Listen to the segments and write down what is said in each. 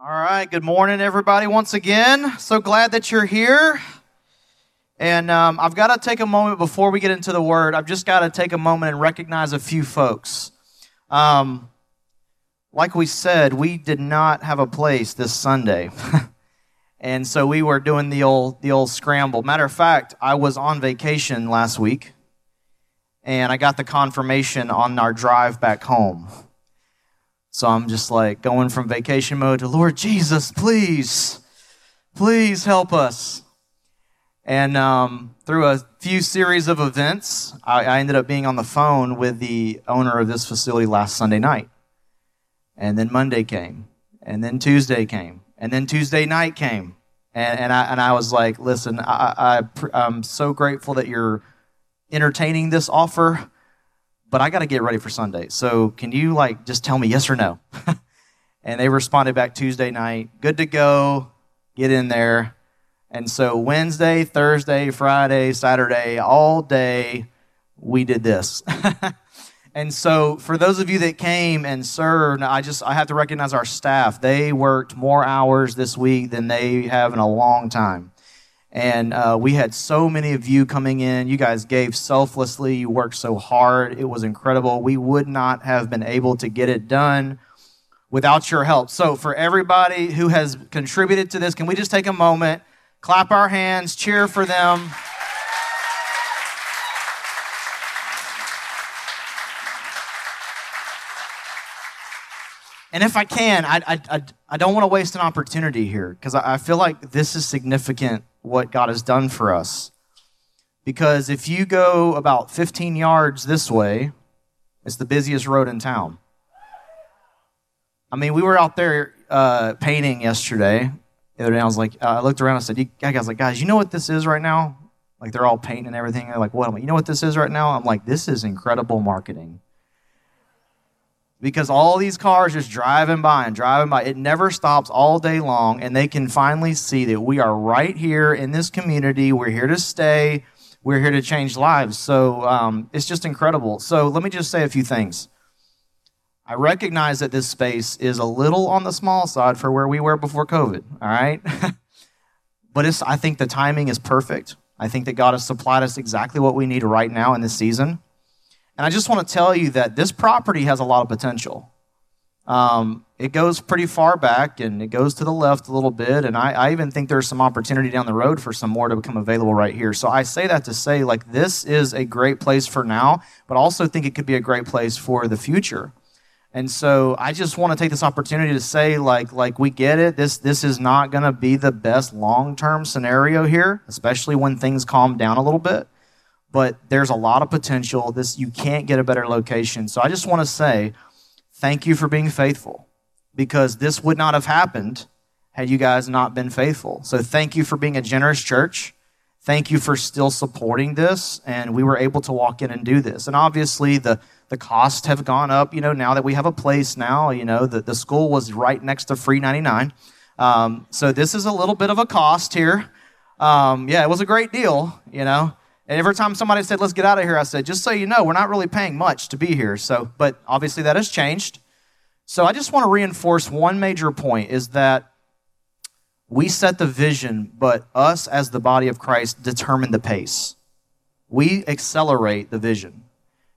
All right, good morning, everybody, once again. So glad that you're here. And um, I've got to take a moment before we get into the word. I've just got to take a moment and recognize a few folks. Um, like we said, we did not have a place this Sunday. and so we were doing the old, the old scramble. Matter of fact, I was on vacation last week, and I got the confirmation on our drive back home. So I'm just like going from vacation mode to Lord Jesus, please, please help us. And um, through a few series of events, I, I ended up being on the phone with the owner of this facility last Sunday night. And then Monday came, and then Tuesday came, and then Tuesday night came. And, and, I, and I was like, listen, I, I, I'm so grateful that you're entertaining this offer but I got to get ready for Sunday. So can you like just tell me yes or no? and they responded back Tuesday night, good to go, get in there. And so Wednesday, Thursday, Friday, Saturday, all day, we did this. and so for those of you that came and served, I just I have to recognize our staff. They worked more hours this week than they have in a long time. And uh, we had so many of you coming in. You guys gave selflessly. You worked so hard. It was incredible. We would not have been able to get it done without your help. So, for everybody who has contributed to this, can we just take a moment, clap our hands, cheer for them? And if I can, I, I, I, I don't want to waste an opportunity here because I, I feel like this is significant what God has done for us. Because if you go about 15 yards this way, it's the busiest road in town. I mean, we were out there uh, painting yesterday. The other day, I was like, uh, I looked around and said, you, I was like, guys, you know what this is right now? Like, they're all painting and everything. They're like, what? I'm you know what this is right now? I'm like, this is incredible marketing because all these cars just driving by and driving by. It never stops all day long, and they can finally see that we are right here in this community. We're here to stay. We're here to change lives. So um, it's just incredible. So let me just say a few things. I recognize that this space is a little on the small side for where we were before COVID, all right? but it's, I think the timing is perfect. I think that God has supplied us exactly what we need right now in this season. And I just want to tell you that this property has a lot of potential. Um, it goes pretty far back and it goes to the left a little bit. And I, I, even think there's some opportunity down the road for some more to become available right here. So I say that to say, like, this is a great place for now, but also think it could be a great place for the future. And so I just want to take this opportunity to say, like, like we get it. This this is not going to be the best long term scenario here, especially when things calm down a little bit but there's a lot of potential. This you can't get a better location. So I just want to say thank you for being faithful because this would not have happened had you guys not been faithful. So thank you for being a generous church. Thank you for still supporting this and we were able to walk in and do this. And obviously the the costs have gone up, you know, now that we have a place now, you know, the, the school was right next to free 99. Um, so this is a little bit of a cost here. Um, yeah, it was a great deal, you know. And every time somebody said, let's get out of here, I said, just so you know, we're not really paying much to be here. So, but obviously that has changed. So I just want to reinforce one major point is that we set the vision, but us as the body of Christ determine the pace. We accelerate the vision.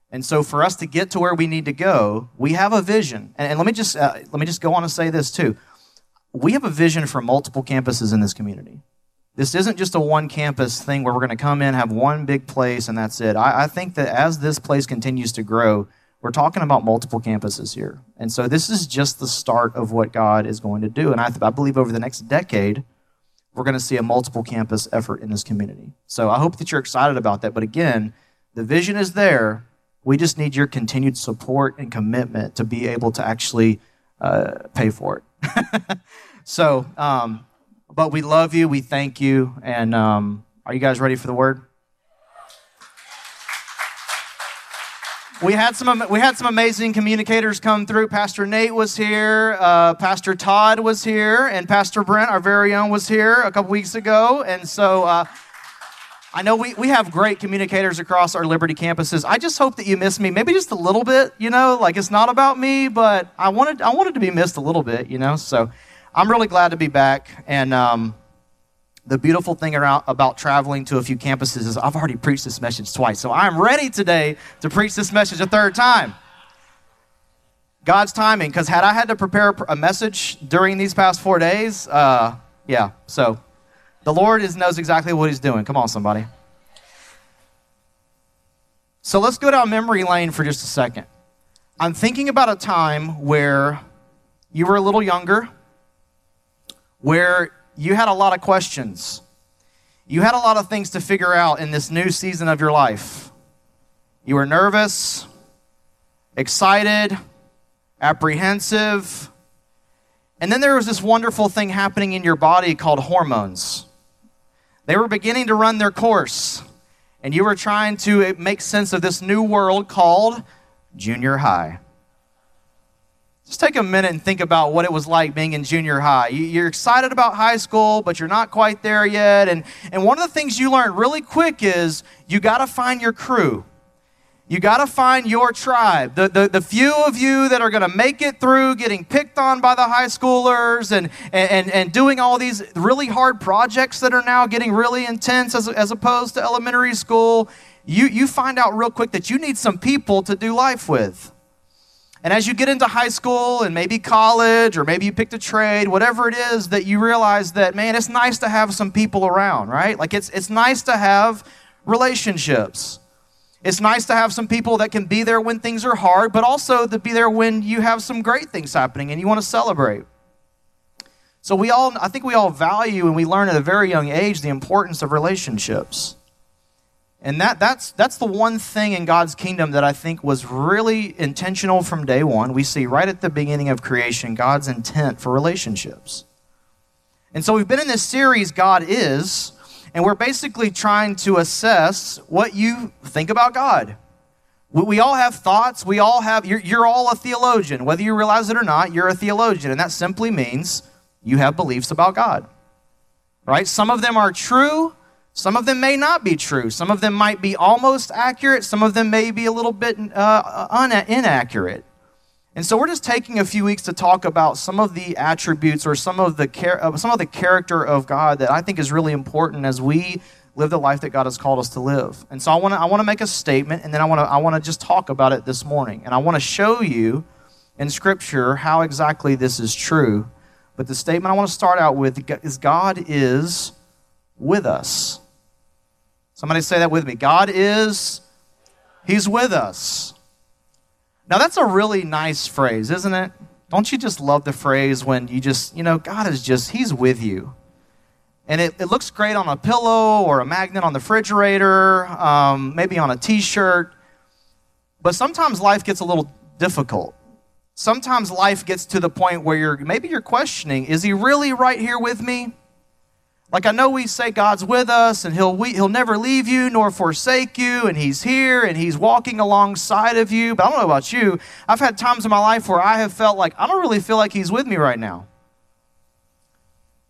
And so for us to get to where we need to go, we have a vision. And, and let me just uh, let me just go on and say this too. We have a vision for multiple campuses in this community. This isn't just a one campus thing where we're going to come in, have one big place, and that's it. I, I, think that as this place continues to grow, we're talking about multiple campuses here. And so this is just the start of what God is going to do. And I, I believe over the next decade, we're going to see a multiple campus effort in this community. So I hope that you're excited about that. But again, the vision is there. We just need your continued support and commitment to be able to actually uh, pay for it. so, um, but we love you. We thank you. And um, are you guys ready for the word? We had some we had some amazing communicators come through. Pastor Nate was here, uh, Pastor Todd was here, and Pastor Brent, our very own, was here a couple weeks ago. And so uh, I know we, we have great communicators across our Liberty campuses. I just hope that you miss me, maybe just a little bit. You know, like it's not about me, but I wanted I wanted to be missed a little bit. You know, so I'm really glad to be back. And um, the beautiful thing around, about traveling to a few campuses is I've already preached this message twice. So I'm ready today to preach this message a third time. God's timing, because had I had to prepare a message during these past four days, uh, yeah, so the Lord is, knows exactly what He's doing. Come on, somebody. So let's go down memory lane for just a second. I'm thinking about a time where you were a little younger, where you had a lot of questions. You had a lot of things to figure out in this new season of your life. You were nervous, excited, apprehensive. And then there was this wonderful thing happening in your body called hormones. They were beginning to run their course, and you were trying to make sense of this new world called junior high. Just take a minute and think about what it was like being in junior high. You're excited about high school, but you're not quite there yet. And, and one of the things you learn really quick is you got to find your crew. You got to find your tribe. The, the, the few of you that are going to make it through getting picked on by the high schoolers and, and, and doing all these really hard projects that are now getting really intense as, as opposed to elementary school, you, you find out real quick that you need some people to do life with. And as you get into high school and maybe college or maybe you picked a trade, whatever it is, that you realize that, man, it's nice to have some people around, right? Like it's, it's nice to have relationships. It's nice to have some people that can be there when things are hard, but also to be there when you have some great things happening and you want to celebrate. So we all, I think we all value and we learn at a very young age the importance of relationships. And that, that's, that's the one thing in God's kingdom that I think was really intentional from day one. We see right at the beginning of creation God's intent for relationships. And so we've been in this series, God is, and we're basically trying to assess what you think about God. We all have thoughts. We all have, you're, you're all a theologian. Whether you realize it or not, you're a theologian. And that simply means you have beliefs about God. Right? Some of them are true, some of them may not be true. Some of them might be almost accurate. Some of them may be a little bit uh, un- inaccurate. And so we're just taking a few weeks to talk about some of the attributes or some of the char- uh, some of the character of God that I think is really important as we live the life that God has called us to live. And so I want to I want to make a statement and then I want to I want to just talk about it this morning. And I want to show you in scripture how exactly this is true. But the statement I want to start out with is God is with us. Somebody say that with me. God is, He's with us. Now, that's a really nice phrase, isn't it? Don't you just love the phrase when you just, you know, God is just, He's with you. And it, it looks great on a pillow or a magnet on the refrigerator, um, maybe on a t shirt. But sometimes life gets a little difficult. Sometimes life gets to the point where you're maybe you're questioning, is he really right here with me? Like I know we say God's with us and he'll we, he'll never leave you nor forsake you and he's here and he's walking alongside of you. But I don't know about you. I've had times in my life where I have felt like I don't really feel like he's with me right now.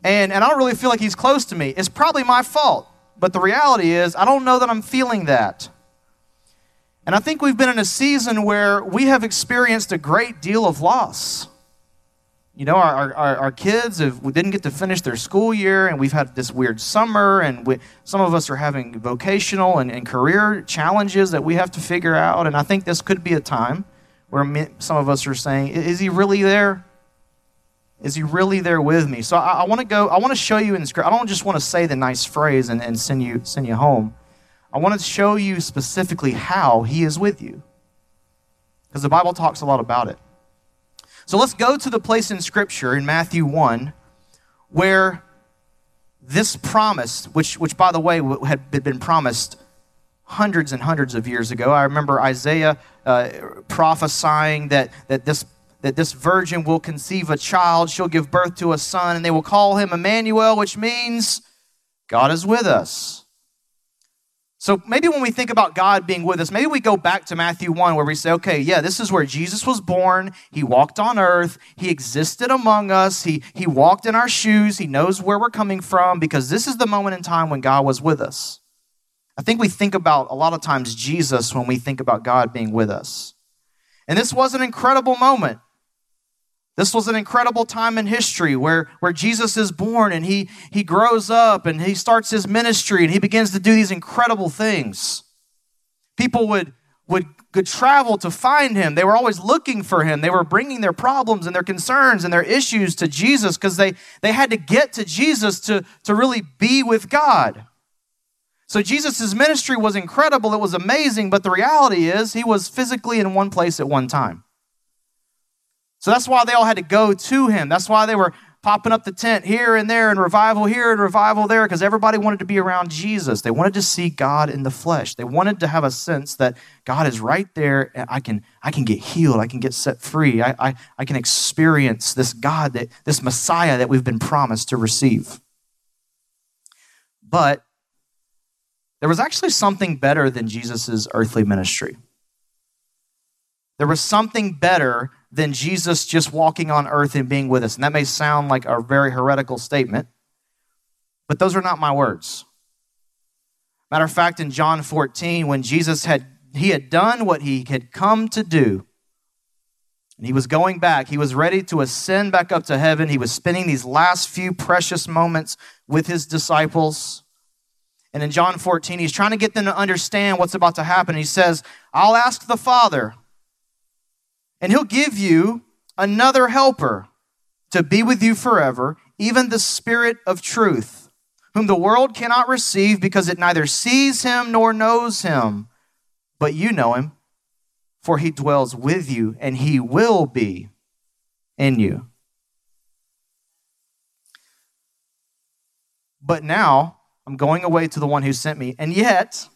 And and I don't really feel like he's close to me. It's probably my fault. But the reality is I don't know that I'm feeling that. And I think we've been in a season where we have experienced a great deal of loss. You know, our, our, our kids have, we didn't get to finish their school year, and we've had this weird summer, and we, some of us are having vocational and, and career challenges that we have to figure out. And I think this could be a time where some of us are saying, Is he really there? Is he really there with me? So I, I want to go, I want to show you in script. I don't just want to say the nice phrase and, and send, you, send you home. I want to show you specifically how he is with you. Because the Bible talks a lot about it. So let's go to the place in Scripture in Matthew 1 where this promise, which, which by the way had been promised hundreds and hundreds of years ago. I remember Isaiah uh, prophesying that, that, this, that this virgin will conceive a child, she'll give birth to a son, and they will call him Emmanuel, which means God is with us. So maybe when we think about God being with us, maybe we go back to Matthew 1 where we say, okay, yeah, this is where Jesus was born. He walked on earth. He existed among us. He, he walked in our shoes. He knows where we're coming from because this is the moment in time when God was with us. I think we think about a lot of times Jesus when we think about God being with us. And this was an incredible moment. This was an incredible time in history where, where Jesus is born and he, he grows up and he starts his ministry and he begins to do these incredible things. People would, would, could travel to find him. They were always looking for him. They were bringing their problems and their concerns and their issues to Jesus because they, they had to get to Jesus to, to really be with God. So Jesus' ministry was incredible. It was amazing. But the reality is, he was physically in one place at one time. So that's why they all had to go to him. That's why they were popping up the tent here and there and revival here and revival there because everybody wanted to be around Jesus. They wanted to see God in the flesh. They wanted to have a sense that God is right there and I can I can get healed. I can get set free. I, I, I can experience this God that this Messiah that we've been promised to receive. But there was actually something better than Jesus' earthly ministry. There was something better than Jesus just walking on earth and being with us. And that may sound like a very heretical statement, but those are not my words. Matter of fact, in John 14, when Jesus had he had done what he had come to do, and he was going back, he was ready to ascend back up to heaven. He was spending these last few precious moments with his disciples. And in John 14, he's trying to get them to understand what's about to happen. He says, I'll ask the Father and he'll give you another helper to be with you forever, even the Spirit of truth, whom the world cannot receive because it neither sees him nor knows him. But you know him, for he dwells with you and he will be in you. But now I'm going away to the one who sent me, and yet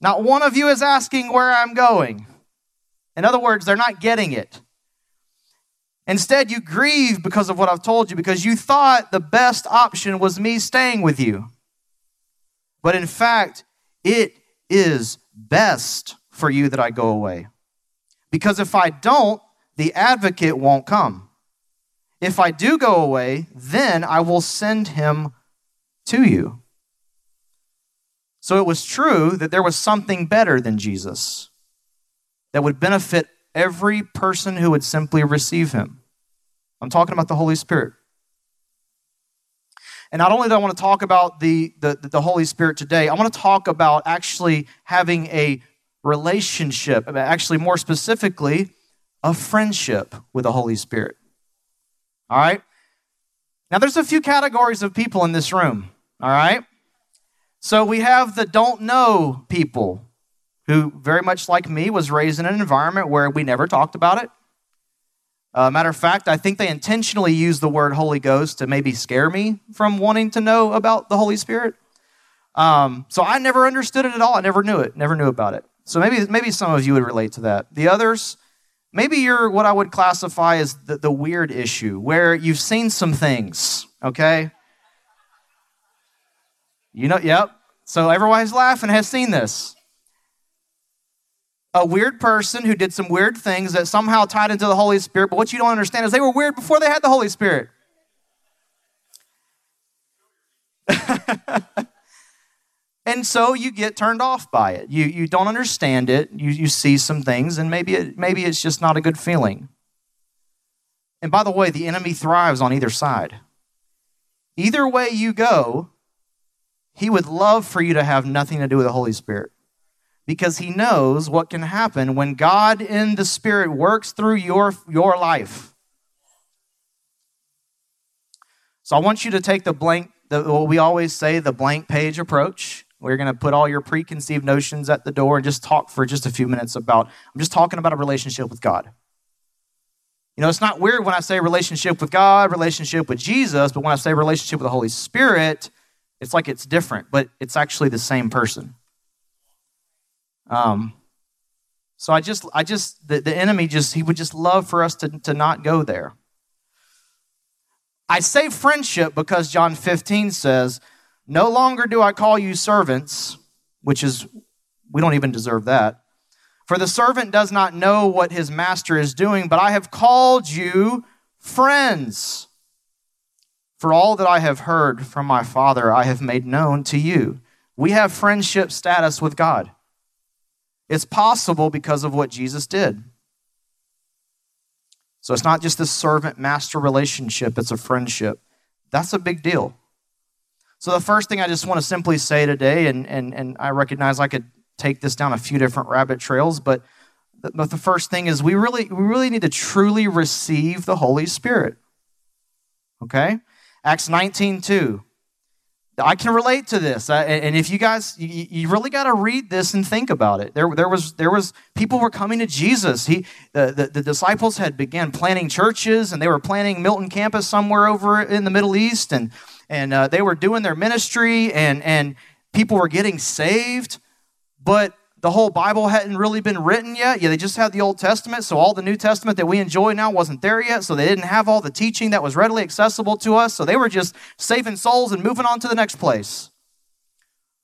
not one of you is asking where I'm going. In other words, they're not getting it. Instead, you grieve because of what I've told you because you thought the best option was me staying with you. But in fact, it is best for you that I go away. Because if I don't, the advocate won't come. If I do go away, then I will send him to you. So it was true that there was something better than Jesus that would benefit every person who would simply receive him. I'm talking about the Holy Spirit. And not only do I want to talk about the, the, the Holy Spirit today, I want to talk about actually having a relationship, actually, more specifically, a friendship with the Holy Spirit. All right? Now, there's a few categories of people in this room. All right? So we have the don't know people who, very much like me, was raised in an environment where we never talked about it. Uh, matter of fact, I think they intentionally used the word Holy Ghost to maybe scare me from wanting to know about the Holy Spirit. Um, so I never understood it at all. I never knew it, never knew about it. So maybe maybe some of you would relate to that. The others, maybe you're what I would classify as the, the weird issue, where you've seen some things, okay? You know, yep. So everyone's laughing has seen this a weird person who did some weird things that somehow tied into the Holy Spirit. But what you don't understand is they were weird before they had the Holy Spirit. and so you get turned off by it. You, you don't understand it. You, you see some things, and maybe, it, maybe it's just not a good feeling. And by the way, the enemy thrives on either side. Either way you go, he would love for you to have nothing to do with the Holy Spirit because he knows what can happen when God in the Spirit works through your, your life. So I want you to take the blank, the, what we always say, the blank page approach. We're going to put all your preconceived notions at the door and just talk for just a few minutes about, I'm just talking about a relationship with God. You know, it's not weird when I say relationship with God, relationship with Jesus, but when I say relationship with the Holy Spirit, it's like it's different, but it's actually the same person. Um, so I just, I just, the, the enemy just, he would just love for us to, to not go there. I say friendship because John 15 says, No longer do I call you servants, which is, we don't even deserve that. For the servant does not know what his master is doing, but I have called you friends. For all that I have heard from my Father, I have made known to you. We have friendship status with God. It's possible because of what Jesus did. So it's not just a servant master relationship, it's a friendship. That's a big deal. So the first thing I just want to simply say today, and, and, and I recognize I could take this down a few different rabbit trails, but the, but the first thing is we really, we really need to truly receive the Holy Spirit. Okay? Acts 19 2. I can relate to this, and if you guys, you really got to read this and think about it. There, there was, there was people were coming to Jesus. He, the, the, the disciples had began planting churches, and they were planting Milton campus somewhere over in the Middle East, and and uh, they were doing their ministry, and and people were getting saved, but the whole Bible hadn't really been written yet. Yeah, they just had the Old Testament, so all the New Testament that we enjoy now wasn't there yet. So they didn't have all the teaching that was readily accessible to us. So they were just saving souls and moving on to the next place.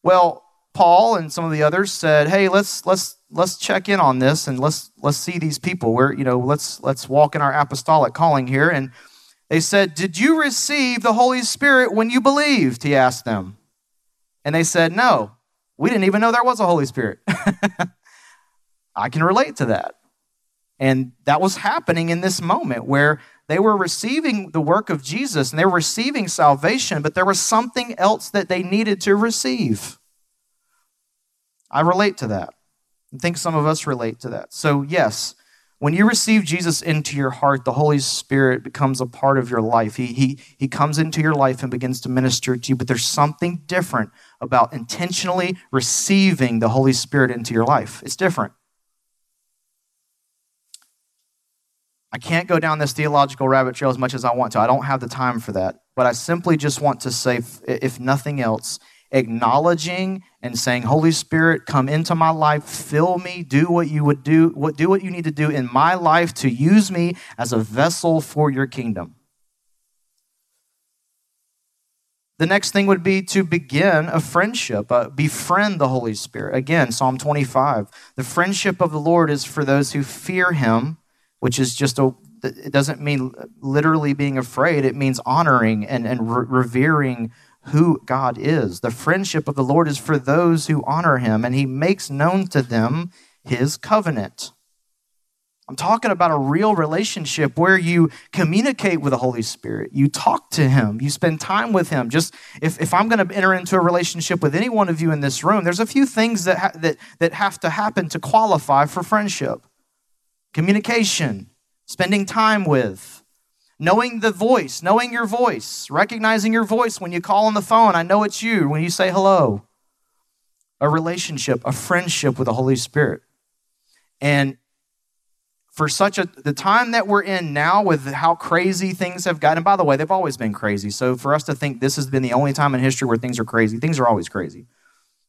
Well, Paul and some of the others said, "Hey, let's let's let's check in on this and let's let's see these people. Where you know, let's let's walk in our apostolic calling here." And they said, "Did you receive the Holy Spirit when you believed?" He asked them, and they said, "No." We didn't even know there was a Holy Spirit. I can relate to that. And that was happening in this moment where they were receiving the work of Jesus and they were receiving salvation, but there was something else that they needed to receive. I relate to that. I think some of us relate to that. So, yes, when you receive Jesus into your heart, the Holy Spirit becomes a part of your life. He, he, he comes into your life and begins to minister to you, but there's something different about intentionally receiving the Holy Spirit into your life. It's different. I can't go down this theological rabbit trail as much as I want to. I don't have the time for that. But I simply just want to say, if nothing else, acknowledging and saying, Holy Spirit, come into my life, fill me, do what you would do, what do what you need to do in my life to use me as a vessel for your kingdom. The next thing would be to begin a friendship, uh, befriend the Holy Spirit. Again, Psalm 25. The friendship of the Lord is for those who fear him, which is just a, it doesn't mean literally being afraid, it means honoring and, and re- revering who God is. The friendship of the Lord is for those who honor him, and he makes known to them his covenant. I'm talking about a real relationship where you communicate with the Holy Spirit. You talk to Him. You spend time with Him. Just if, if I'm going to enter into a relationship with any one of you in this room, there's a few things that, ha- that, that have to happen to qualify for friendship communication, spending time with, knowing the voice, knowing your voice, recognizing your voice when you call on the phone. I know it's you when you say hello. A relationship, a friendship with the Holy Spirit. And for such a the time that we're in now with how crazy things have gotten by the way they've always been crazy so for us to think this has been the only time in history where things are crazy things are always crazy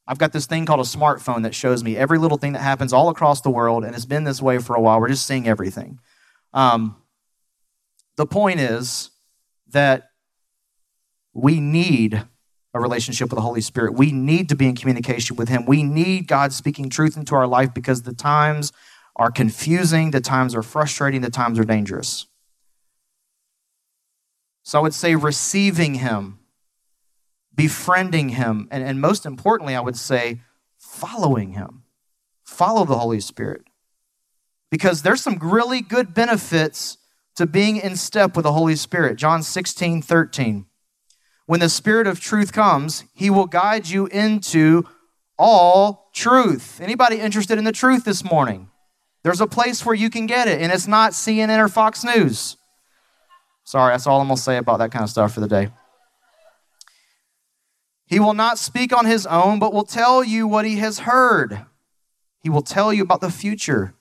i've got this thing called a smartphone that shows me every little thing that happens all across the world and it's been this way for a while we're just seeing everything um, the point is that we need a relationship with the Holy Spirit. We need to be in communication with Him. We need God speaking truth into our life because the times are confusing, the times are frustrating, the times are dangerous. So I would say receiving Him, befriending Him, and, and most importantly, I would say following Him. Follow the Holy Spirit. Because there's some really good benefits to being in step with the Holy Spirit. John 16, 13. When the Spirit of truth comes, He will guide you into all truth. Anybody interested in the truth this morning? There's a place where you can get it, and it's not CNN or Fox News. Sorry, that's all I'm going to say about that kind of stuff for the day. He will not speak on his own, but will tell you what he has heard. He will tell you about the future.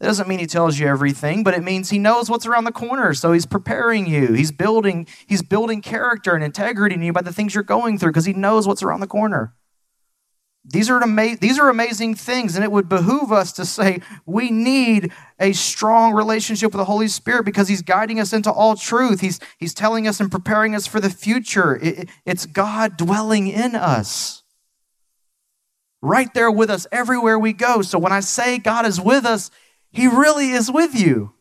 That doesn't mean he tells you everything, but it means he knows what's around the corner. So he's preparing you. He's building, he's building character and integrity in you by the things you're going through because he knows what's around the corner. These are, ama- these are amazing things, and it would behoove us to say we need a strong relationship with the Holy Spirit because He's guiding us into all truth. He's, he's telling us and preparing us for the future. It, it's God dwelling in us, right there with us everywhere we go. So when I say God is with us, He really is with you.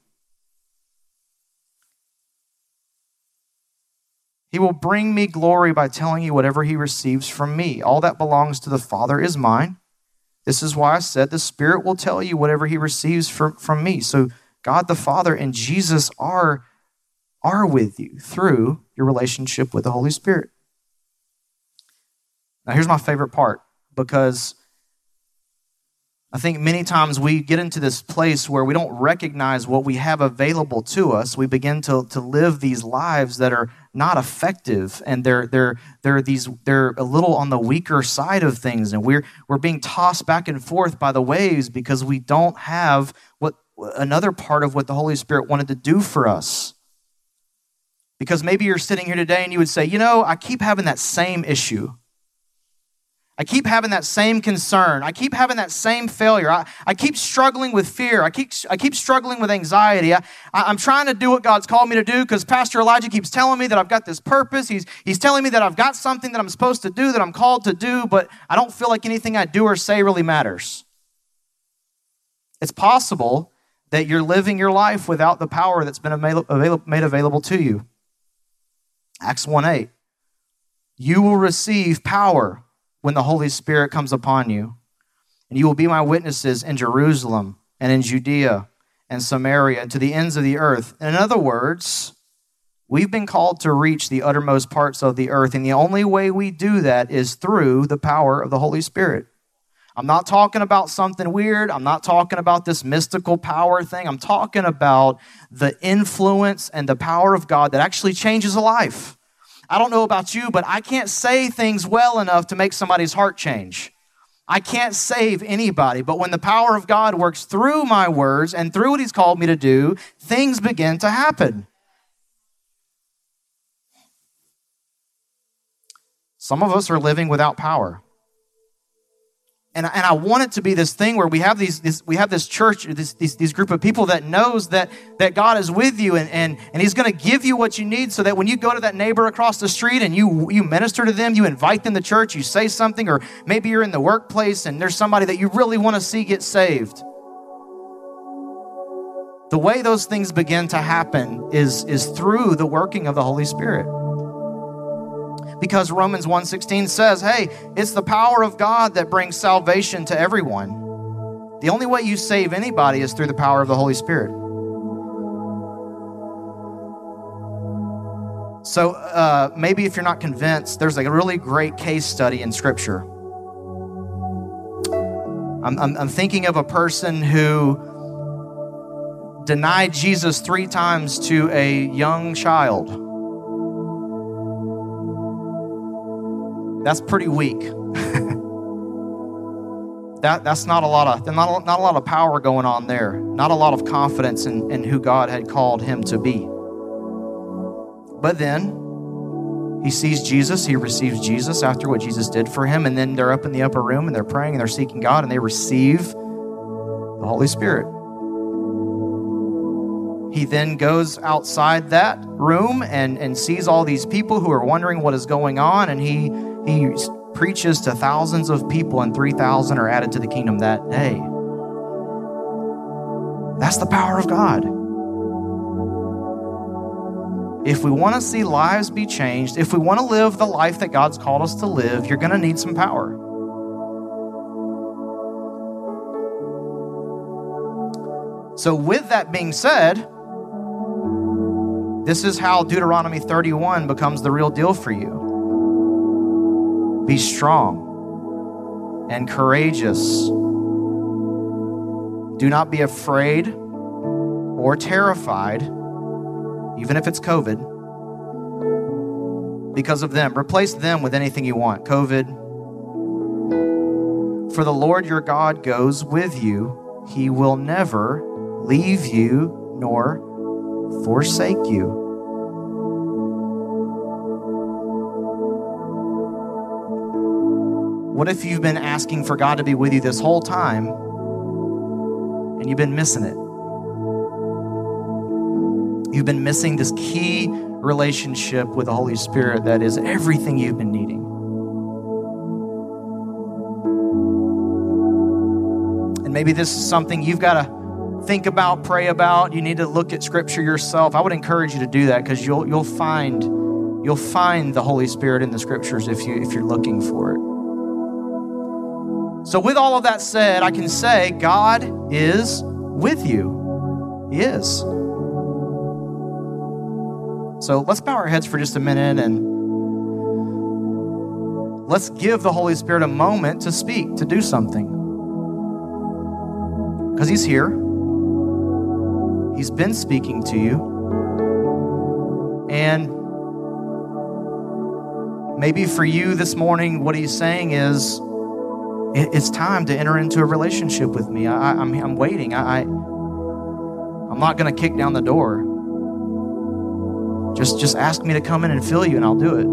He will bring me glory by telling you whatever he receives from me. All that belongs to the Father is mine. This is why I said the Spirit will tell you whatever he receives from, from me. So God the Father and Jesus are, are with you through your relationship with the Holy Spirit. Now, here's my favorite part because I think many times we get into this place where we don't recognize what we have available to us. We begin to, to live these lives that are not effective and they're they're they're these they're a little on the weaker side of things and we're we're being tossed back and forth by the waves because we don't have what another part of what the Holy Spirit wanted to do for us. Because maybe you're sitting here today and you would say, you know, I keep having that same issue. I keep having that same concern. I keep having that same failure. I, I keep struggling with fear. I keep, I keep struggling with anxiety. I, I, am trying to do what God's called me to do because Pastor Elijah keeps telling me that I've got this purpose. He's, he's telling me that I've got something that I'm supposed to do, that I'm called to do, but I don't feel like anything I do or say really matters. It's possible that you're living your life without the power that's been avail- avail- made available to you. Acts 1 8. You will receive power when the Holy Spirit comes upon you, and you will be my witnesses in Jerusalem and in Judea and Samaria and to the ends of the earth. In other words, we've been called to reach the uttermost parts of the earth, and the only way we do that is through the power of the Holy Spirit. I'm not talking about something weird. I'm not talking about this mystical power thing. I'm talking about the influence and the power of God that actually changes a life. I don't know about you, but I can't say things well enough to make somebody's heart change. I can't save anybody, but when the power of God works through my words and through what He's called me to do, things begin to happen. Some of us are living without power and, and I want it to be this thing where we have these this, we have this church this, these, these group of people that knows that that God is with you and and, and He's going to give you what you need so that when you go to that neighbor across the street and you you minister to them you invite them to church you say something or maybe you're in the workplace and there's somebody that you really want to see get saved. The way those things begin to happen is is through the working of the Holy Spirit because Romans 1:16 says, "Hey, it's the power of God that brings salvation to everyone." The only way you save anybody is through the power of the Holy Spirit. So uh, maybe if you're not convinced, there's a really great case study in Scripture. I'm, I'm, I'm thinking of a person who denied Jesus three times to a young child. That's pretty weak. that, that's not a lot of not a, not a lot of power going on there. Not a lot of confidence in, in who God had called him to be. But then he sees Jesus, he receives Jesus after what Jesus did for him, and then they're up in the upper room and they're praying and they're seeking God and they receive the Holy Spirit. He then goes outside that room and, and sees all these people who are wondering what is going on, and he he preaches to thousands of people, and 3,000 are added to the kingdom that day. That's the power of God. If we want to see lives be changed, if we want to live the life that God's called us to live, you're going to need some power. So, with that being said, this is how Deuteronomy 31 becomes the real deal for you. Be strong and courageous. Do not be afraid or terrified, even if it's COVID, because of them. Replace them with anything you want. COVID. For the Lord your God goes with you, he will never leave you nor forsake you. What if you've been asking for God to be with you this whole time and you've been missing it? You've been missing this key relationship with the Holy Spirit that is everything you've been needing. And maybe this is something you've got to think about, pray about. You need to look at scripture yourself. I would encourage you to do that because you'll you'll find you'll find the Holy Spirit in the scriptures if you if you're looking for it. So, with all of that said, I can say God is with you. He is. So let's bow our heads for just a minute and let's give the Holy Spirit a moment to speak, to do something. Because He's here, He's been speaking to you. And maybe for you this morning, what He's saying is, it's time to enter into a relationship with me. I, am I'm, I'm waiting. I, I, I'm not going to kick down the door. Just, just ask me to come in and fill you, and I'll do it.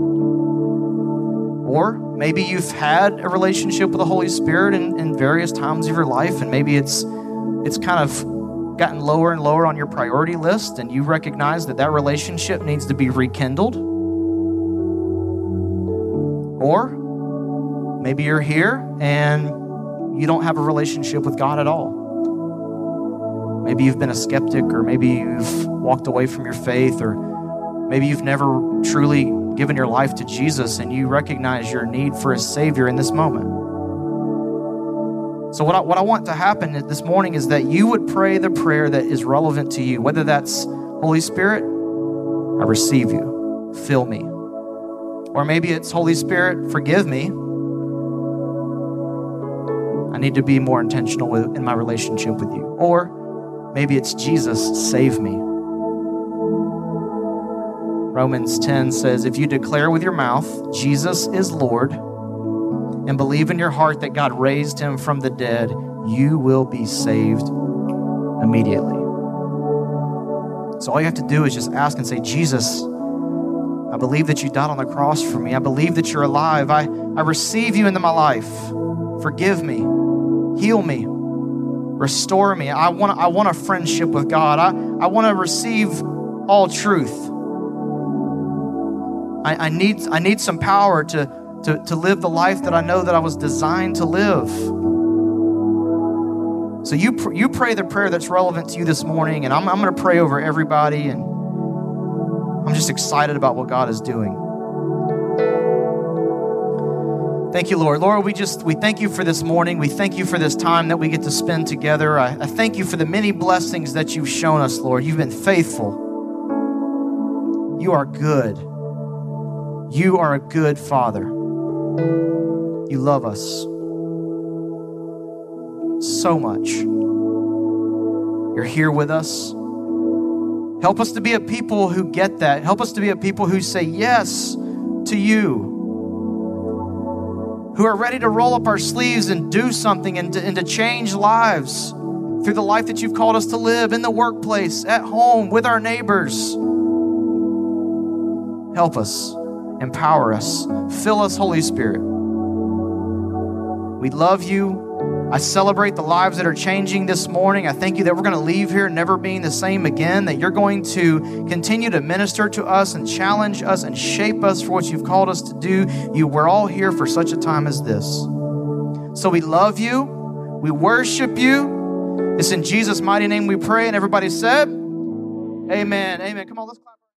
Or maybe you've had a relationship with the Holy Spirit in, in various times of your life, and maybe it's it's kind of gotten lower and lower on your priority list, and you recognize that that relationship needs to be rekindled. Or Maybe you're here and you don't have a relationship with God at all. Maybe you've been a skeptic, or maybe you've walked away from your faith, or maybe you've never truly given your life to Jesus and you recognize your need for a Savior in this moment. So, what I, what I want to happen this morning is that you would pray the prayer that is relevant to you, whether that's Holy Spirit, I receive you, fill me. Or maybe it's Holy Spirit, forgive me, need to be more intentional with, in my relationship with you. Or maybe it's Jesus, save me. Romans 10 says, If you declare with your mouth Jesus is Lord and believe in your heart that God raised him from the dead, you will be saved immediately. So all you have to do is just ask and say, Jesus, I believe that you died on the cross for me. I believe that you're alive. I, I receive you into my life. Forgive me. Heal me. Restore me. I want, I want a friendship with God. I, I want to receive all truth. I, I, need, I need some power to, to, to live the life that I know that I was designed to live. So you, pr- you pray the prayer that's relevant to you this morning, and I'm, I'm going to pray over everybody, and I'm just excited about what God is doing. Thank you, Lord. Lord, we just we thank you for this morning. We thank you for this time that we get to spend together. I, I thank you for the many blessings that you've shown us, Lord. You've been faithful. You are good. You are a good Father. You love us so much. You're here with us. Help us to be a people who get that. Help us to be a people who say yes to you who are ready to roll up our sleeves and do something and to, and to change lives through the life that you've called us to live in the workplace, at home, with our neighbors. Help us, empower us, fill us, Holy Spirit. We love you. I celebrate the lives that are changing this morning. I thank you that we're going to leave here never being the same again, that you're going to continue to minister to us and challenge us and shape us for what you've called us to do. You, we're all here for such a time as this. So we love you. We worship you. It's in Jesus' mighty name we pray. And everybody said, Amen. Amen. Come on, let's